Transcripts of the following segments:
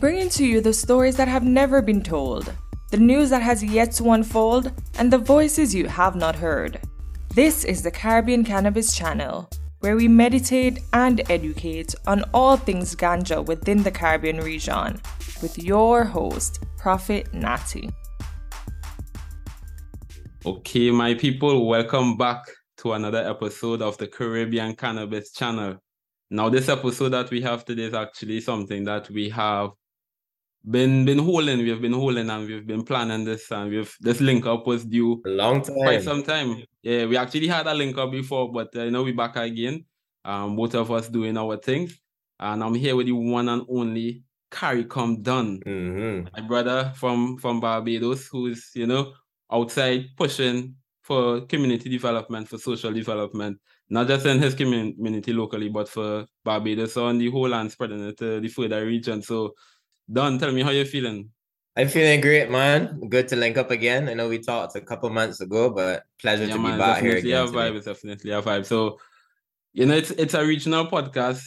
bringing to you the stories that have never been told, the news that has yet to unfold, and the voices you have not heard. This is the Caribbean Cannabis Channel, where we meditate and educate on all things ganja within the Caribbean region, with your host, Prophet Natty. Okay, my people, welcome back to another episode of the Caribbean Cannabis Channel. Now, this episode that we have today is actually something that we have been been holding. We've been holding and we've been planning this and we've this link up was due a long time. Quite some time. Yeah, we actually had a link up before, but uh, you know we back again. Um, both of us doing our thing, and I'm here with the one and only CARICOM Don, mm-hmm. my brother from from Barbados, who's you know outside pushing for community development, for social development, not just in his community locally, but for Barbados on the whole and spreading it to the further region. So, Don, tell me how you're feeling. I'm feeling great, man. Good to link up again. I know we talked a couple months ago, but pleasure yeah, to man, be back here again. Yeah, vibe. It's definitely a vibe. So, you know, it's it's a regional podcast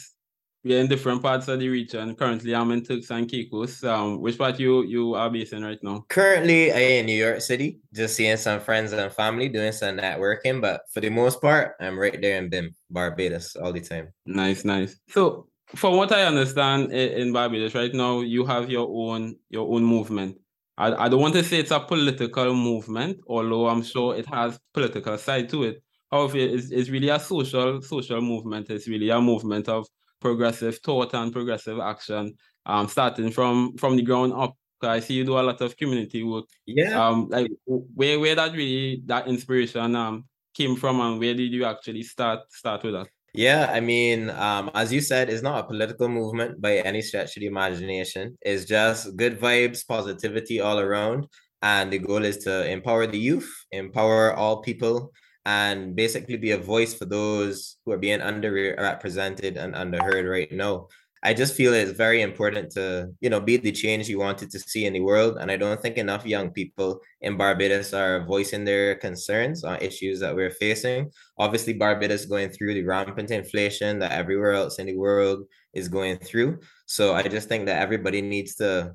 we're in different parts of the region. Currently, I'm in Turks and Caicos. Um, which part you you are based in right now? Currently, I am in New York City, just seeing some friends and family, doing some networking. But for the most part, I'm right there in BIM, Barbados, all the time. Nice, nice. So, from what I understand, in Barbados right now, you have your own your own movement. I, I don't want to say it's a political movement, although I'm sure it has political side to it. However, it's, it's really a social social movement. It's really a movement of progressive thought and progressive action, um, starting from from the ground up. I see you do a lot of community work. Yeah. Um, like where where that really that inspiration um came from, and where did you actually start start with that? Yeah, I mean, um, as you said, it's not a political movement by any stretch of the imagination. It's just good vibes, positivity all around. And the goal is to empower the youth, empower all people, and basically be a voice for those who are being underrepresented and underheard right now. I just feel it's very important to, you know, be the change you wanted to see in the world. And I don't think enough young people in Barbados are voicing their concerns on issues that we're facing. Obviously, Barbados going through the rampant inflation that everywhere else in the world is going through. So I just think that everybody needs to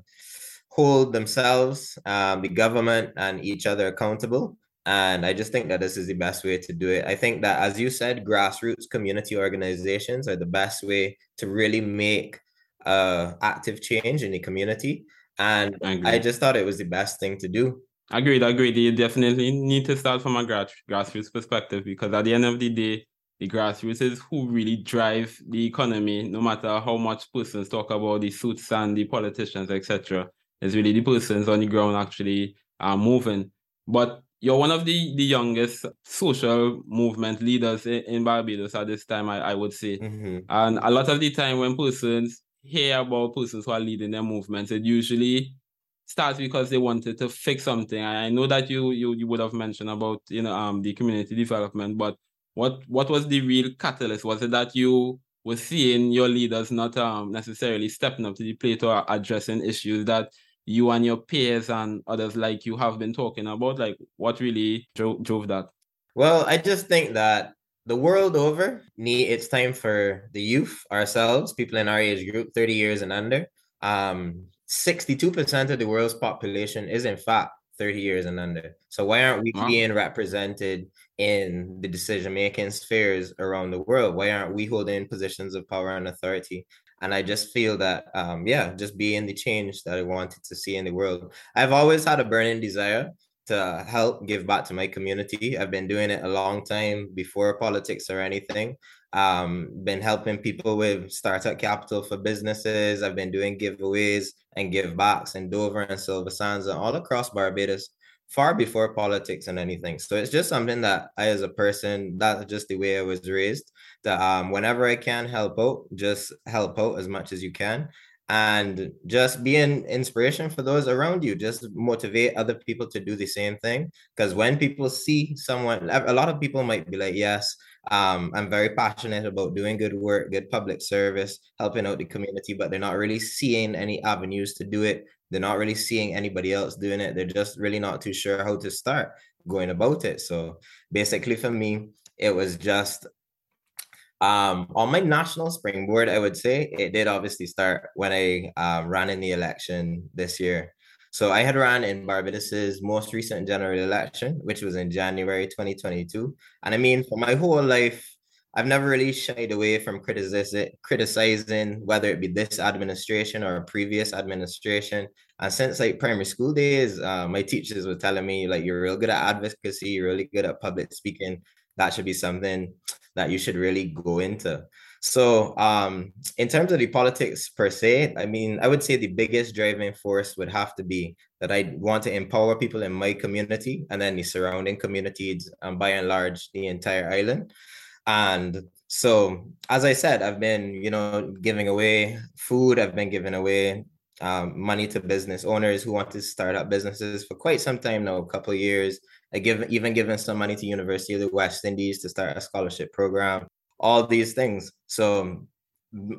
hold themselves, um, the government, and each other accountable and I just think that this is the best way to do it. I think that, as you said, grassroots community organizations are the best way to really make uh, active change in the community. And I, I, just thought it was the best thing to do. Agreed, agreed. You definitely need to start from a grass, grassroots perspective because at the end of the day, the grassroots is who really drive the economy, no matter how much persons talk about the suits and the politicians, etc. It's really the persons on the ground actually are moving. But you're one of the, the youngest social movement leaders in, in Barbados at this time, I, I would say. Mm-hmm. And a lot of the time when persons hear about persons who are leading their movements, it usually starts because they wanted to fix something. I know that you you you would have mentioned about you know um the community development, but what what was the real catalyst? Was it that you were seeing your leaders not um necessarily stepping up to the plate or addressing issues that you and your peers and others like you have been talking about? Like, what really drove, drove that? Well, I just think that the world over, it's time for the youth, ourselves, people in our age group, 30 years and under. Um, 62% of the world's population is in fact 30 years and under. So why aren't we wow. being represented in the decision making spheres around the world? Why aren't we holding positions of power and authority? And I just feel that um, yeah, just being the change that I wanted to see in the world. I've always had a burning desire to help give back to my community. I've been doing it a long time before politics or anything. Um, been helping people with startup capital for businesses. I've been doing giveaways and give backs in Dover and Silver Sands and all across Barbados far before politics and anything. So it's just something that I, as a person, that's just the way I was raised. That um, whenever I can help out, just help out as much as you can, and just be an inspiration for those around you. Just motivate other people to do the same thing. Because when people see someone, a lot of people might be like, "Yes, um, I'm very passionate about doing good work, good public service, helping out the community, but they're not really seeing any avenues to do it. They're not really seeing anybody else doing it. They're just really not too sure how to start going about it. So basically, for me, it was just Um, on my national springboard, I would say it did obviously start when I um, ran in the election this year. So I had ran in Barbados's most recent general election, which was in January 2022. And I mean, for my whole life, I've never really shied away from criticizing criticizing whether it be this administration or a previous administration. And since like primary school days, uh, my teachers were telling me like you're real good at advocacy, you're really good at public speaking. That should be something that you should really go into. So, um, in terms of the politics per se, I mean, I would say the biggest driving force would have to be that I want to empower people in my community and then the surrounding communities, and by and large, the entire island. And so, as I said, I've been, you know, giving away food. I've been giving away um, money to business owners who want to start up businesses for quite some time now, a couple years. I give even given some money to University of the West Indies to start a scholarship program. All these things. So,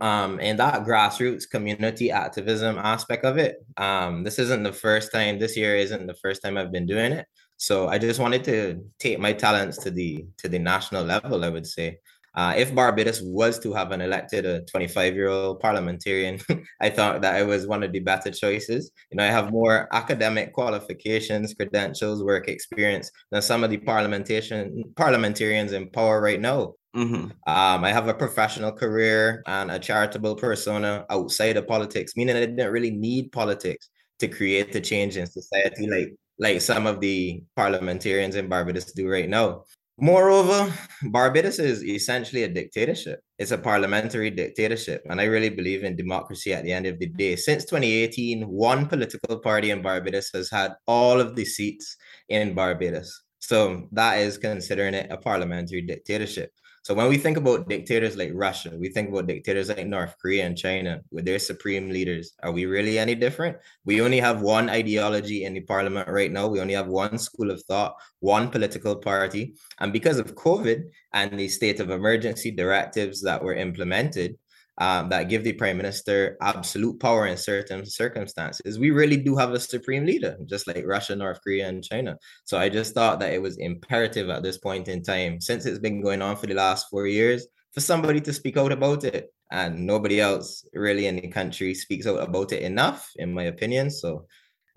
um, in that grassroots community activism aspect of it, um, this isn't the first time. This year isn't the first time I've been doing it. So I just wanted to take my talents to the to the national level. I would say, uh, if Barbados was to have an elected a 25 year old parliamentarian, I thought that it was one of the better choices. You know, I have more academic qualifications, credentials, work experience than some of the parliamentation parliamentarians in power right now. Mm-hmm. Um, I have a professional career and a charitable persona outside of politics, meaning I didn't really need politics to create the change in society like like some of the parliamentarians in Barbados do right now. Moreover, Barbados is essentially a dictatorship. It's a parliamentary dictatorship. And I really believe in democracy at the end of the mm-hmm. day. Since 2018, one political party in Barbados has had all of the seats in Barbados. So that is considering it a parliamentary dictatorship. So when we think about dictators like Russia, we think about dictators like North Korea and China with their supreme leaders. Are we really any different? We only have one ideology in the parliament right now. We only have one school of thought, one political party. And because of COVID and the state of emergency directives that were implemented, um, that give the prime minister absolute power in certain circumstances. We really do have a supreme leader, just like Russia, North Korea, and China. So I just thought that it was imperative at this point in time, since it's been going on for the last four years, for somebody to speak out about it. And nobody else really in the country speaks out about it enough, in my opinion. So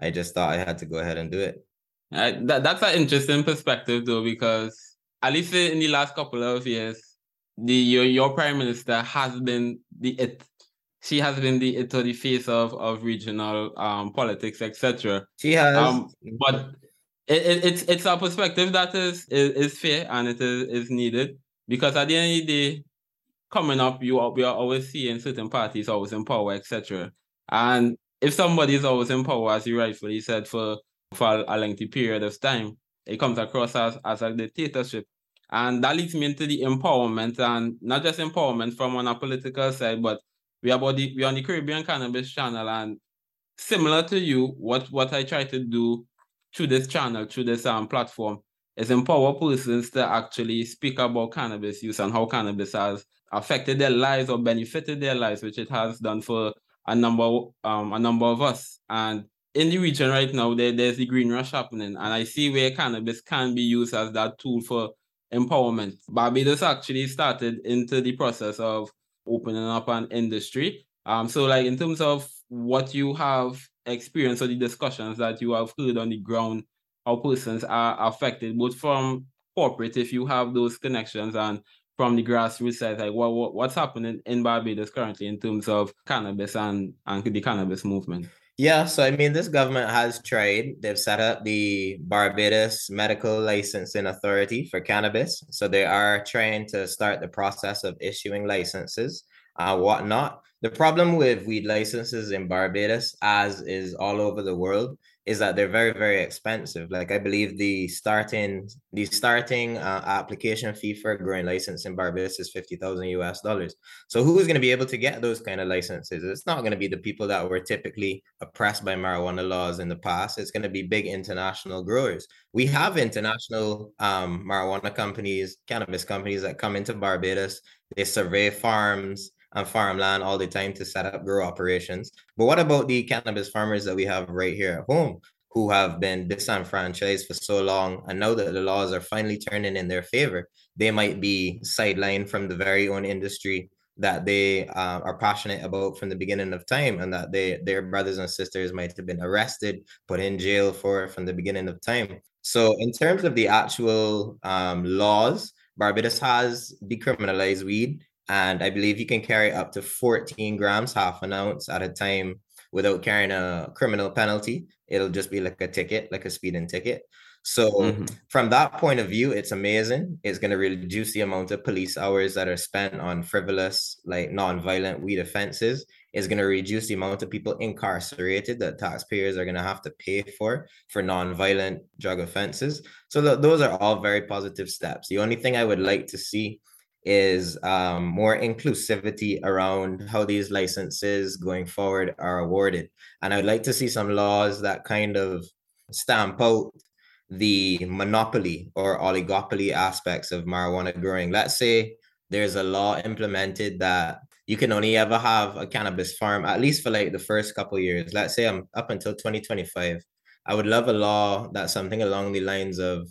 I just thought I had to go ahead and do it. Uh, that, that's an interesting perspective, though, because at least in the last couple of years, the your, your prime minister has been the it she has been the it or the face of of regional um politics etc she has. Um but it, it, it's it's a perspective that is, is is fair and it is is needed because at the end of the day coming up you are, we are always seeing certain parties always in power etc and if somebody is always in power as you rightfully said for for a lengthy period of time it comes across as as a dictatorship and that leads me into the empowerment and not just empowerment from on a political side, but we are about the, we are on the Caribbean Cannabis channel and similar to you, what, what I try to do through this channel, through this um, platform, is empower persons to actually speak about cannabis use and how cannabis has affected their lives or benefited their lives, which it has done for a number um a number of us. And in the region right now, there, there's the green rush happening, and I see where cannabis can be used as that tool for empowerment. Barbados actually started into the process of opening up an industry. Um, so like in terms of what you have experienced or the discussions that you have heard on the ground, how persons are affected, both from corporate, if you have those connections, and from the grassroots side, like what, what what's happening in Barbados currently in terms of cannabis and, and the cannabis movement. Yeah, so I mean, this government has tried. They've set up the Barbados Medical Licensing Authority for cannabis. So they are trying to start the process of issuing licenses, uh, whatnot. The problem with weed licenses in Barbados, as is all over the world, is that they're very very expensive. Like i believe the starting the starting uh, application fee for a growing license in barbados is 50000 us dollars. So who's going to be able to get those kind of licenses? It's not going to be the people that were typically oppressed by marijuana laws in the past. It's going to be big international growers. We have international um, marijuana companies cannabis companies that come into barbados. They survey farms and farmland all the time to set up grow operations. But what about the cannabis farmers that we have right here at home who have been disenfranchised for so long. And now that the laws are finally turning in their favor, they might be sidelined from the very own industry that they uh, are passionate about from the beginning of time and that they their brothers and sisters might have been arrested put in jail for from the beginning of time so in terms of the actual um, laws barbados has decriminalized weed and i believe you can carry up to 14 grams half an ounce at a time without carrying a criminal penalty it'll just be like a ticket like a speeding ticket so mm-hmm. from that point of view, it's amazing. It's going to reduce the amount of police hours that are spent on frivolous, like non-violent weed offenses. It's going to reduce the amount of people incarcerated that taxpayers are going to have to pay for for non-violent drug offenses. So th- those are all very positive steps. The only thing I would like to see is um, more inclusivity around how these licenses going forward are awarded. And I'd like to see some laws that kind of stamp out the monopoly or oligopoly aspects of marijuana growing. Let's say there's a law implemented that you can only ever have a cannabis farm at least for like the first couple years. Let's say I'm up until 2025. I would love a law that's something along the lines of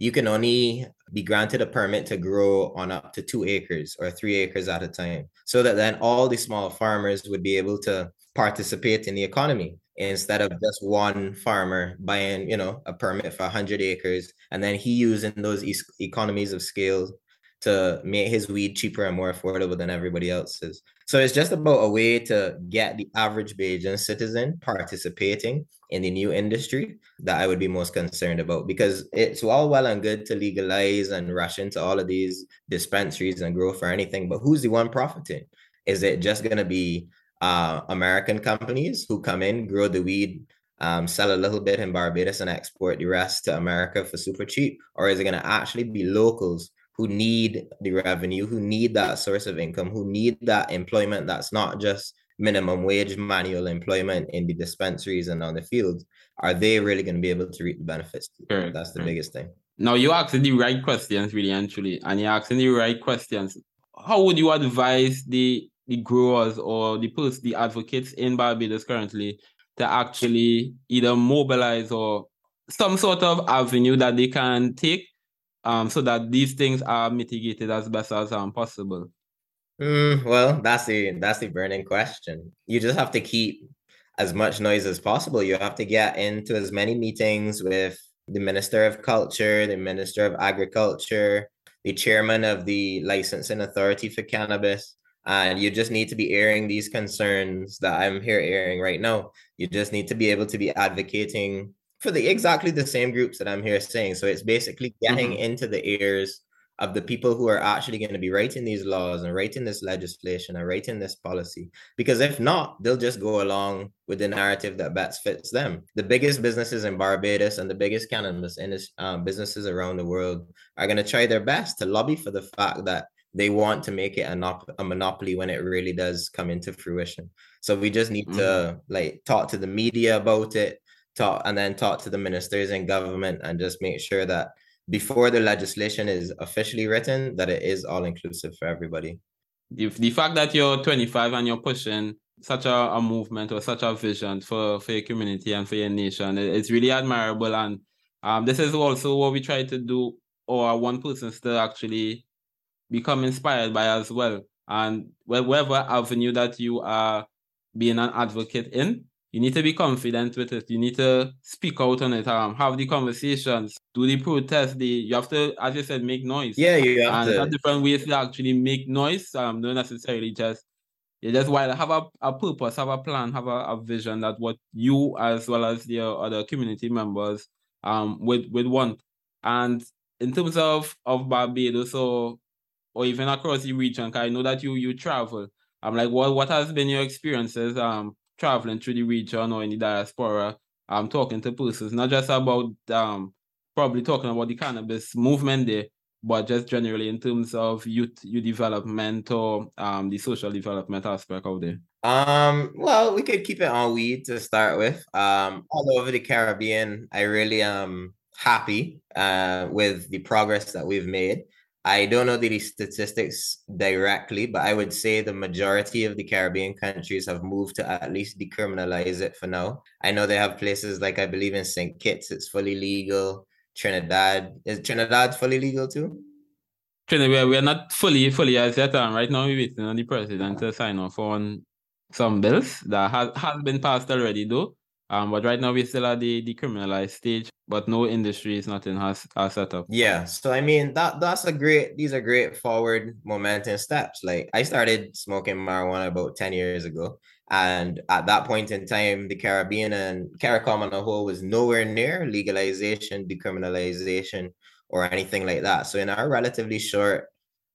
you can only be granted a permit to grow on up to two acres or three acres at a time so that then all the small farmers would be able to participate in the economy instead of just one farmer buying, you know, a permit for 100 acres and then he using those e- economies of scale to make his weed cheaper and more affordable than everybody else's. So it's just about a way to get the average Bajan citizen participating in the new industry that I would be most concerned about because it's all well and good to legalize and rush into all of these dispensaries and grow for anything, but who's the one profiting? Is it just going to be uh, American companies who come in, grow the weed, um, sell a little bit in Barbados, and export the rest to America for super cheap? Or is it going to actually be locals who need the revenue, who need that source of income, who need that employment that's not just minimum wage manual employment in the dispensaries and on the fields? Are they really going to be able to reap the benefits? Sure. That's the biggest thing. Now you're asking the right questions, really and truly, and you're asking the right questions. How would you advise the the growers or the post the advocates in Barbados currently to actually either mobilize or some sort of avenue that they can take um, so that these things are mitigated as best as um, possible? Mm, well, that's the that's the burning question. You just have to keep as much noise as possible. You have to get into as many meetings with the Minister of Culture, the Minister of Agriculture, the chairman of the licensing authority for cannabis, and you just need to be airing these concerns that I'm here airing right now. You just need to be able to be advocating for the exactly the same groups that I'm here saying. So it's basically getting mm-hmm. into the ears of the people who are actually going to be writing these laws and writing this legislation and writing this policy. Because if not, they'll just go along with the narrative that best fits them. The biggest businesses in Barbados and the biggest cannabis um, businesses around the world are going to try their best to lobby for the fact that they want to make it a, nop- a monopoly when it really does come into fruition. So we just need mm-hmm. to like talk to the media about it, talk and then talk to the ministers and government and just make sure that before the legislation is officially written, that it is all inclusive for everybody. If the fact that you're 25 and you're pushing such a, a movement or such a vision for, for your community and for your nation, it's really admirable. And um, this is also what we try to do, or one person still actually become inspired by as well. And whatever avenue that you are being an advocate in, you need to be confident with it. You need to speak out on it. Um, have the conversations, do the protest. The you have to, as you said, make noise. Yeah, you have and to. Different ways to actually make noise. Um, not necessarily just you just while have a, a purpose, have a plan, have a, a vision that what you as well as your other community members um would would want. And in terms of of Barbados, so or even across the region? I know that you you travel. I'm like, what what has been your experiences um traveling through the region or in the diaspora? I'm talking to persons, not just about um probably talking about the cannabis movement there, but just generally in terms of youth youth development or um the social development aspect out there. Um, well, we could keep it on weed to start with. Um, all over the Caribbean, I really am happy uh with the progress that we've made. I don't know the statistics directly, but I would say the majority of the Caribbean countries have moved to at least decriminalize it for now. I know they have places like I believe in St. Kitts, it's fully legal. Trinidad is Trinidad fully legal too? Trinidad, we're not fully fully as yet. And right now, we're waiting on the president to sign off on some bills that has, has been passed already, though. Um, but right now we're still at the decriminalized stage, but no industries, nothing has, has set up. Yeah. So I mean that that's a great these are great forward momentum steps. Like I started smoking marijuana about 10 years ago. And at that point in time, the Caribbean and CARICOM on the whole was nowhere near legalization, decriminalization, or anything like that. So in our relatively short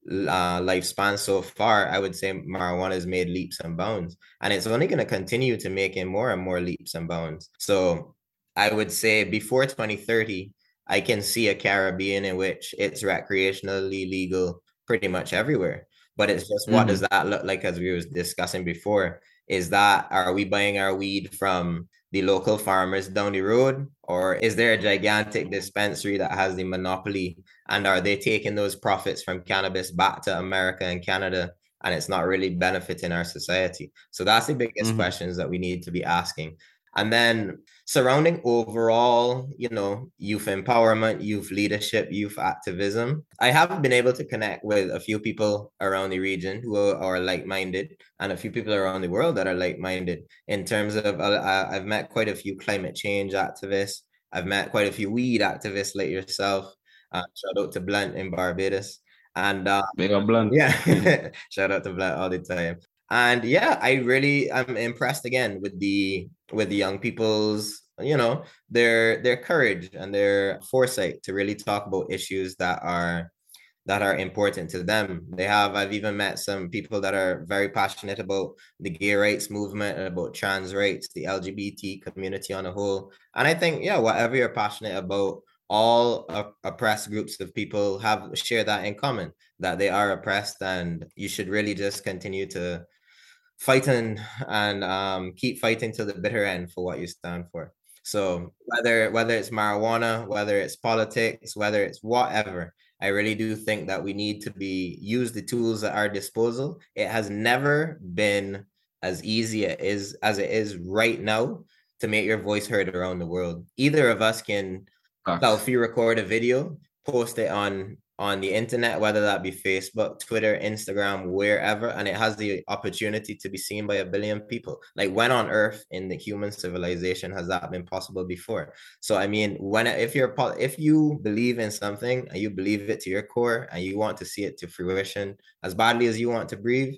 uh, lifespan so far, I would say marijuana has made leaps and bounds, and it's only going to continue to making more and more leaps and bounds. So I would say before 2030, I can see a Caribbean in which it's recreationally legal pretty much everywhere. But it's just what mm-hmm. does that look like as we were discussing before? Is that are we buying our weed from the local farmers down the road? Or is there a gigantic dispensary that has the monopoly? And are they taking those profits from cannabis back to America and Canada? And it's not really benefiting our society. So that's the biggest mm-hmm. questions that we need to be asking. And then surrounding overall, you know, youth empowerment, youth leadership, youth activism, I have been able to connect with a few people around the region who are, like minded and a few people around the world that are like minded in terms of, uh, I've met quite a few climate change activists. I've met quite a few weed activists like yourself. Uh, shout out to Blunt in Barbados. And uh, big up Blunt. Yeah, shout out to Blunt all the time and yeah i really i'm impressed again with the with the young people's you know their their courage and their foresight to really talk about issues that are that are important to them they have i've even met some people that are very passionate about the gay rights movement and about trans rights the lgbt community on a whole and i think yeah whatever you're passionate about all oppressed groups of people have share that in common that they are oppressed and you should really just continue to fight and um, keep fighting to the bitter end for what you stand for. So whether whether it's marijuana, whether it's politics, whether it's whatever, I really do think that we need to be use the tools at our disposal. It has never been as easy as as it is right now to make your voice heard around the world. Either of us can selfie record a video, post it on on the internet, whether that be Facebook, Twitter, Instagram, wherever, and it has the opportunity to be seen by a billion people. Like when on earth in the human civilization has that been possible before? So I mean, when if you're if you believe in something and you believe it to your core and you want to see it to fruition as badly as you want to breathe,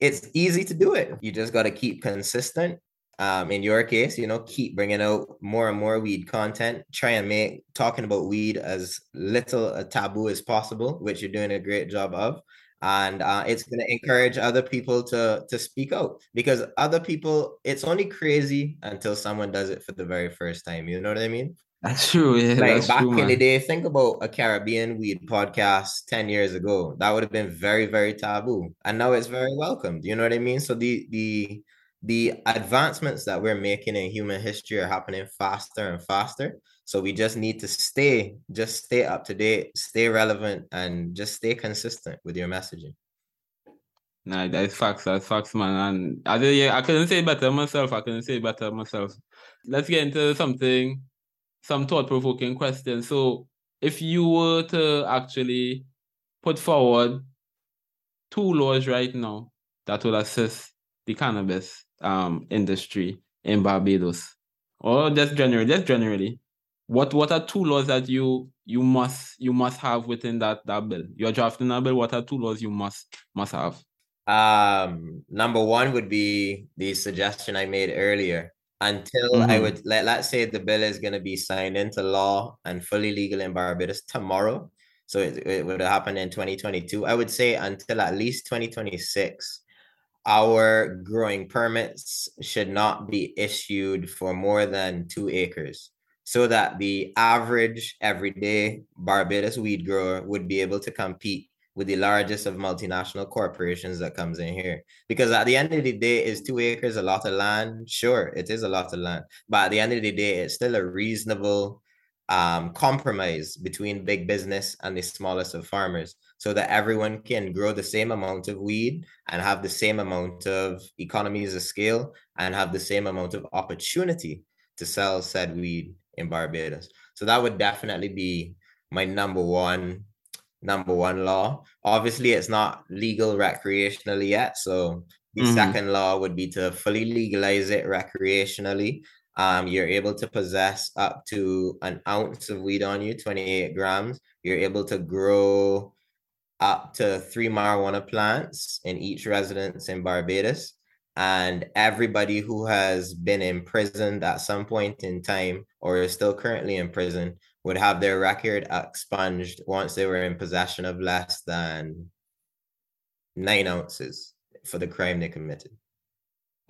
it's easy to do it. You just got to keep consistent um, in your case, you know, keep bringing out more and more weed content. Try and make talking about weed as little a taboo as possible, which you're doing a great job of. And uh, it's going to encourage other people to to speak out because other people, it's only crazy until someone does it for the very first time. You know what I mean? That's true. Yeah, like that's back true, in the day, think about a Caribbean weed podcast 10 years ago. That would have been very, very taboo. And now it's very welcomed. You know what I mean? So the the the advancements that we're making in human history are happening faster and faster. So we just need to stay, just stay up to date, stay relevant, and just stay consistent with your messaging. Nah, that's facts. That's facts, man. And I yeah, I couldn't say it better myself. I couldn't say it better myself. Let's get into something, some thought-provoking questions. So, if you were to actually put forward two laws right now that will assist the cannabis um industry in Barbados, or just generally, just generally, what what are two laws that you you must you must have within that that bill? You're drafting a bill. What are two laws you must must have? Um, number one would be the suggestion I made earlier. Until mm-hmm. I would let let's say the bill is going to be signed into law and fully legal in Barbados tomorrow. So it, it would happen in 2022. I would say until at least 2026 our growing permits should not be issued for more than two acres so that the average everyday Barbados weed grower would be able to compete with the largest of multinational corporations that comes in here. Because at the end of the day, is two acres a lot of land? Sure, it is a lot of land. But at the end of the day, it's still a reasonable um, compromise between big business and the smallest of farmers so that everyone can grow the same amount of weed and have the same amount of economies of scale and have the same amount of opportunity to sell said weed in Barbados. So that would definitely be my number one number one law. Obviously, it's not legal recreationally yet. So the mm-hmm. second law would be to fully legalize it recreationally um, you're able to possess up to an ounce of weed on you, 28 grams. You're able to grow up to three marijuana plants in each residence in Barbados. And everybody who has been imprisoned at some point in time or is still currently in prison would have their record expunged once they were in possession of less than nine ounces for the crime they committed.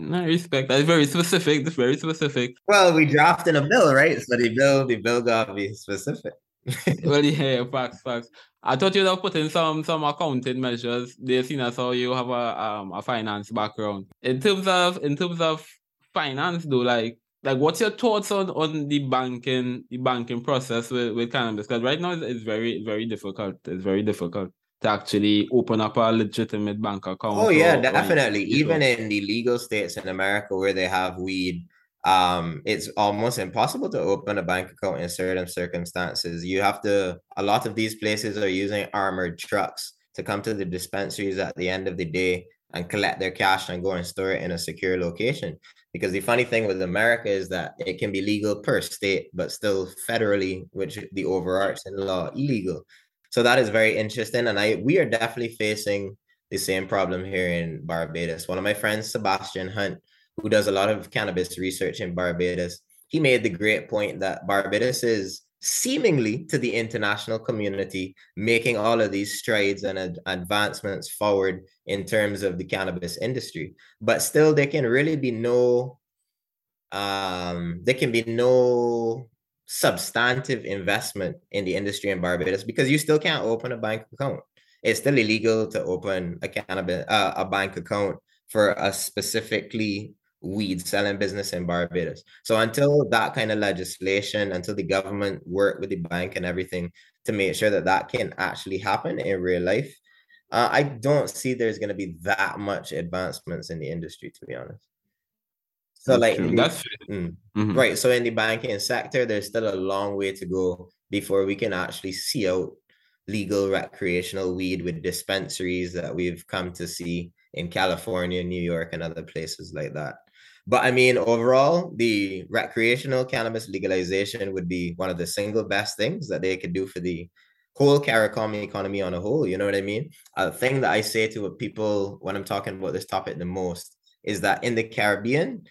I respect. That's very specific. That's very specific. Well, we drafted a bill, right? So the bill, the bill gotta be specific. well, yeah, facts, facts. I thought you'd have put in some some accounting measures. They seen as how you have a um a finance background. In terms of in terms of finance, though, like like what's your thoughts on on the banking the banking process with, with cannabis? Because right now it's, it's very very difficult. It's very difficult to actually open up a legitimate bank account. Oh yeah, or, definitely. Or Even in the legal states in America where they have weed, um, it's almost impossible to open a bank account in certain circumstances. You have to. A lot of these places are using armored trucks to come to the dispensaries at the end of the day and collect their cash and go and store it in a secure location. Because the funny thing with America is that it can be legal per state, but still federally, which the overarching law illegal. So that is very interesting. And I we are definitely facing the same problem here in Barbados. One of my friends, Sebastian Hunt, who does a lot of cannabis research in Barbados, he made the great point that Barbados is seemingly to the international community making all of these strides and ad- advancements forward in terms of the cannabis industry but still there can really be no um there can be no substantive investment in the industry in Barbados because you still can't open a bank account. It's still illegal to open a cannabis uh, a bank account for a specifically weed selling business in Barbados. So until that kind of legislation, until the government work with the bank and everything to make sure that that can actually happen in real life, uh, I don't see there's going to be that much advancements in the industry, to be honest. So that's like true. that's mm, mm-hmm. right. So in the banking sector, there's still a long way to go before we can actually see out legal recreational weed with dispensaries that we've come to see in California, New York, and other places like that. But I mean, overall, the recreational cannabis legalization would be one of the single best things that they could do for the whole CARICOM economy on a whole. You know what I mean? A thing that I say to people when I'm talking about this topic the most is that in the Caribbean,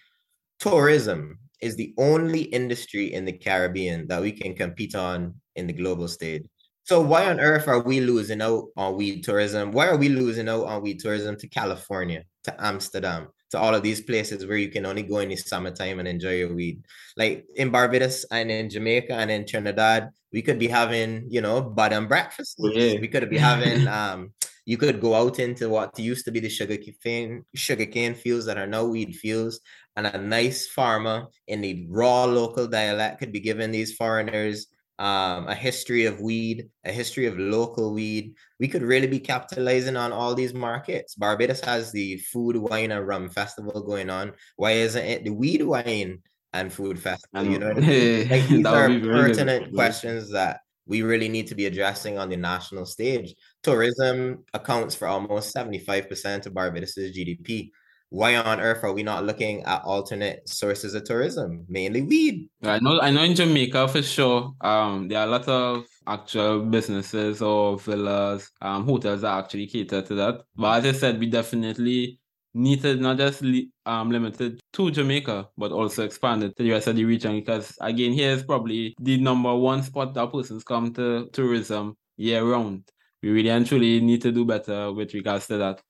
tourism is the only industry in the Caribbean that we can compete on in the global stage. So why on earth are we losing out on weed tourism? Why are we losing out on weed tourism to California, to Amsterdam, to all of these places where you can only go in the summertime and enjoy your weed? Like in Barbados and in Jamaica and in Trinidad, we could be having, you know, bed and breakfast. Yeah. We could be having um you could go out into what used to be the sugar cane sugar cane fields that are now weed fields and a nice farmer in the raw local dialect could be giving these foreigners um, a history of weed, a history of local weed. We could really be capitalizing on all these markets. Barbados has the food, wine, and rum festival going on. Why isn't it the weed, wine, and food festival? You know, I mean? like these are pertinent questions that we really need to be addressing on the national stage. Tourism accounts for almost 75% of Barbados's GDP why on earth are we not looking at alternate sources of tourism, mainly weed? I know, I know in Jamaica for sure. Um, there are a lot of actual businesses or villas, um, hotels that actually cater to that. But as I said, we definitely need to not just um limited to Jamaica, but also expanded to the rest of the region. Because again, here is probably the number one spot that persons come to tourism year round. We really and truly need to do better with regards to that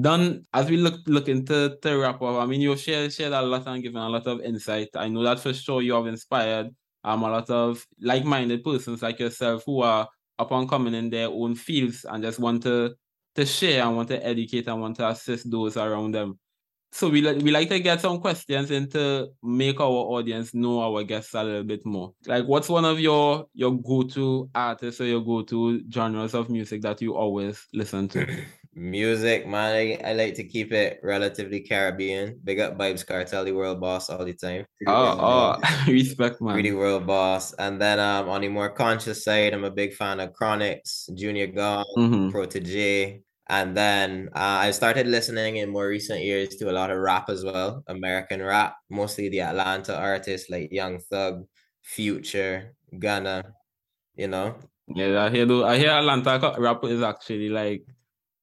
Don as we look look into to wrap up. I mean, you've shared shared a lot and given a lot of insight. I know that for sure you have inspired um a lot of like-minded persons like yourself who are up and coming in their own fields and just want to to share and want to educate and want to assist those around them. so we like we like to get some questions and to make our audience know our guests a little bit more. Like, what's one of your your go to artists or your go to genres of music that you always listen to? Music, man. I, I, like to keep it relatively Caribbean. Big up Vybz Kartel, the world boss all the time. Oh, oh, respect, man. Really world boss. And then um on the more conscious side, I'm a big fan of Chronixx, Junior Gong, mm-hmm. Protoje. And then uh, I started listening in more recent years to a lot of rap as well, American rap, mostly the Atlanta artists like Young Thug, Future, Gunna, you know. Yeah, I hear I hear Atlanta rap is actually like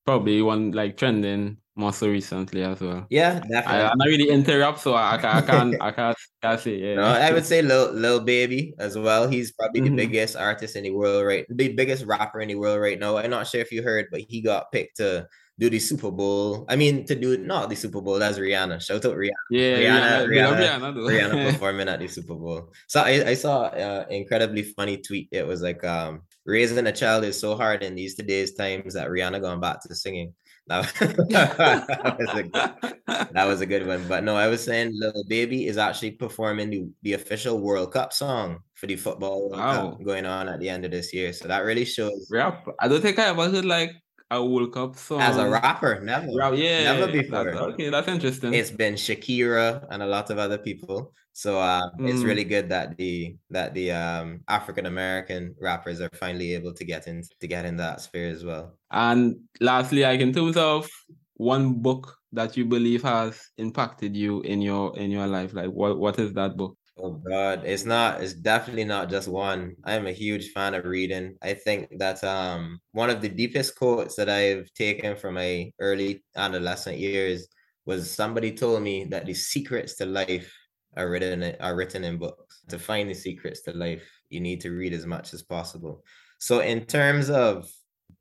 probably one like trending more so recently as well. Yeah, definitely. I, am not really interrupt, so I, I, I can't I can't, can't say. Yeah. No, I would say Lil, Lil Baby as well. He's probably mm-hmm. the biggest artist in the world right, the biggest rapper in the world right now. I'm not sure if you heard, but he got picked to do the Super Bowl. I mean, to do not the Super Bowl. That's Rihanna. Shout out Rihanna. Yeah, Rihanna. Rihanna, Rihanna, Rihanna, Rihanna performing at the Super Bowl. So I, I saw an incredibly funny tweet. It was like, um, raising a child is so hard in these today's times that Rihanna going back to singing. That, that, was a good, that was a good one. But no, I was saying Lil Baby is actually performing the, the official World Cup song for the football wow. going on at the end of this year. So that really shows. Rap. I don't think I ever heard like a World Cup song as a rapper. Never. Rap, yeah, never before. That's, okay, that's interesting. It's been Shakira and a lot of other people. So uh, mm. it's really good that the that the um, African American rappers are finally able to get in to get in that sphere as well. And lastly, like in terms of one book that you believe has impacted you in your in your life, like what what is that book? Oh God, it's not. It's definitely not just one. I am a huge fan of reading. I think that um one of the deepest quotes that I've taken from my early adolescent years was somebody told me that the secrets to life are written are written in books. To find the secrets to life, you need to read as much as possible. So in terms of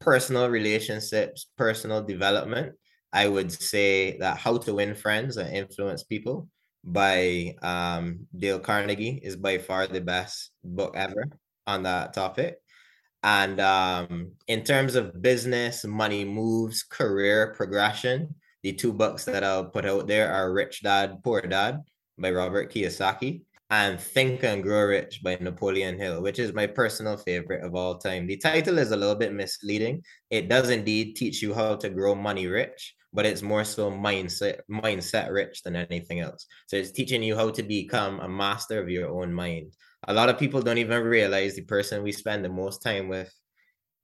personal relationships, personal development, I would say that How to Win Friends and Influence People by um, Dale Carnegie is by far the best book ever on that topic. And um, in terms of business, money moves, career progression, the two books that I'll put out there are Rich Dad, Poor Dad by Robert Kiyosaki and Think and Grow Rich by Napoleon Hill, which is my personal favorite of all time. The title is a little bit misleading. It does indeed teach you how to grow money rich, but it's more so mindset mindset rich than anything else. So it's teaching you how to become a master of your own mind. A lot of people don't even realize the person we spend the most time with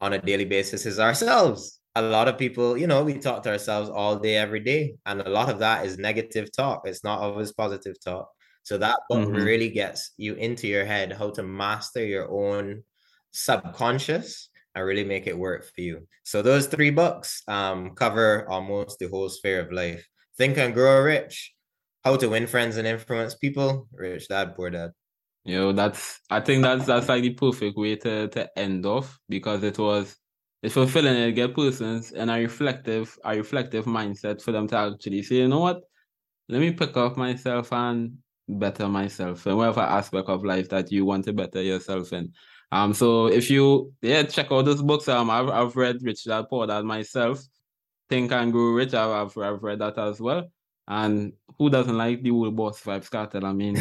on a daily basis is ourselves a lot of people, you know, we talk to ourselves all day, every day. And a lot of that is negative talk. It's not always positive talk. So that book mm-hmm. really gets you into your head how to master your own subconscious and really make it work for you. So those three books um, cover almost the whole sphere of life. Think and Grow Rich, How to Win Friends and Influence People, Rich Dad, Poor Dad. You know, that's I think that's that's like the perfect way to to end off because it was it's fulfilling it get persons and a reflective a reflective mindset for them to actually say, you know what, let me pick up myself and better myself and whatever aspect of life that you want to better yourself in. Um, so if you yeah check out those books, um, I've I've read Rich Dad Poor Dad myself, Think and Grow Rich. I've, I've read that as well. And who doesn't like the World Boss Vybz Kartel? I mean,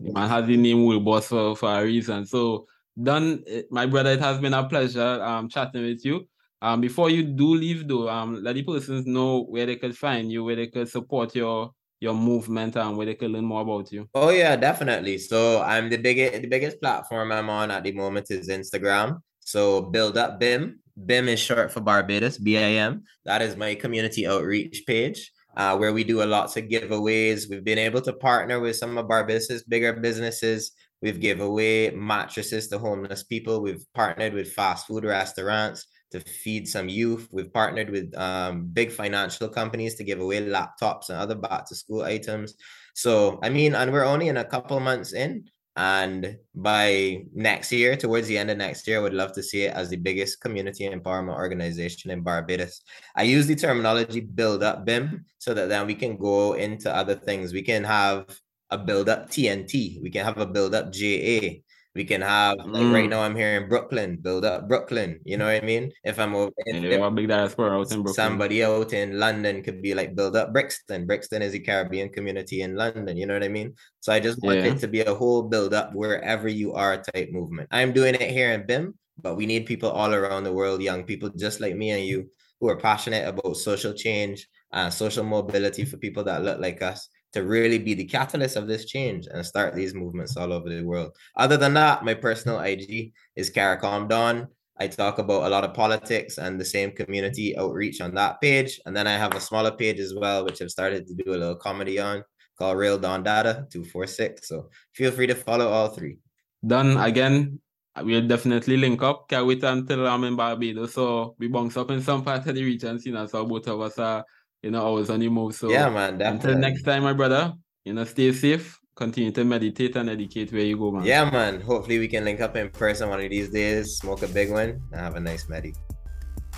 man has the name World Boss for, for a reason. So Don, eh, my brother, it has been a pleasure um chatting with you. Um, before you do leave though, um, let the persons know where they could find you, where they could support your your movement and where they can learn more about you. Oh yeah, definitely. So I'm the biggest the biggest platform I'm on at the moment is Instagram. So build up BIM. BIM is short for Barbados, B-I-M. That is my community outreach page. Uh, where we do a lots of giveaways. We've been able to partner with some of Barbados's bigger businesses We've give away mattresses to homeless people. We've partnered with fast food restaurants to feed some youth. We've partnered with um, big financial companies to give away laptops and other back to school items. So, I mean, and we're only in a couple months in. And by next year, towards the end of next year, I would love to see it as the biggest community empowerment organization in Barbados. I use the terminology build up BIM so that then we can go into other things. We can have a build up TNT. We can have a build up JA. We can have like Mm. right now I'm here in Brooklyn, build up Brooklyn. You know what I mean? If I'm over if, And if they have a big diaspora out in Brooklyn. somebody out in London could be like build up Brixton. Brixton is a Caribbean community in London. You know what I mean? So I just want Yeah. it to be a whole build up wherever you are type movement. I'm doing it here in BIM, but we need people all around the world, young people just like me and you, who are passionate about social change and social mobility for people that look like us to really be the catalyst of this change and start these movements all over the world. Other than that, my personal IG is Caricom Don. I talk about a lot of politics and the same community outreach on that page. And then I have a smaller page as well, which I've started to do a little comedy on called Real Don Data 246. So feel free to follow all three. Don again. We'll definitely link up. Can't wait until I'm in Barbados. So we bounce up in some part of the region, you know, so both of us are, you know, always on the move. So yeah, man. until next time, my brother, you know, stay safe, continue to meditate and educate where you go, man. Yeah, man. Hopefully we can link up in person one of these days, smoke a big one, and have a nice medi.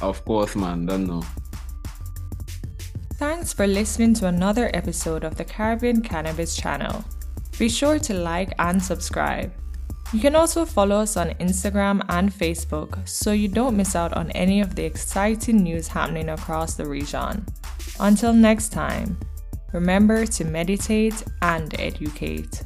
Of course, man. Don't know. Thanks for listening to another episode of the Caribbean Cannabis channel. Be sure to like and subscribe. You can also follow us on Instagram and Facebook so you don't miss out on any of the exciting news happening across the region. Until next time, remember to meditate and educate.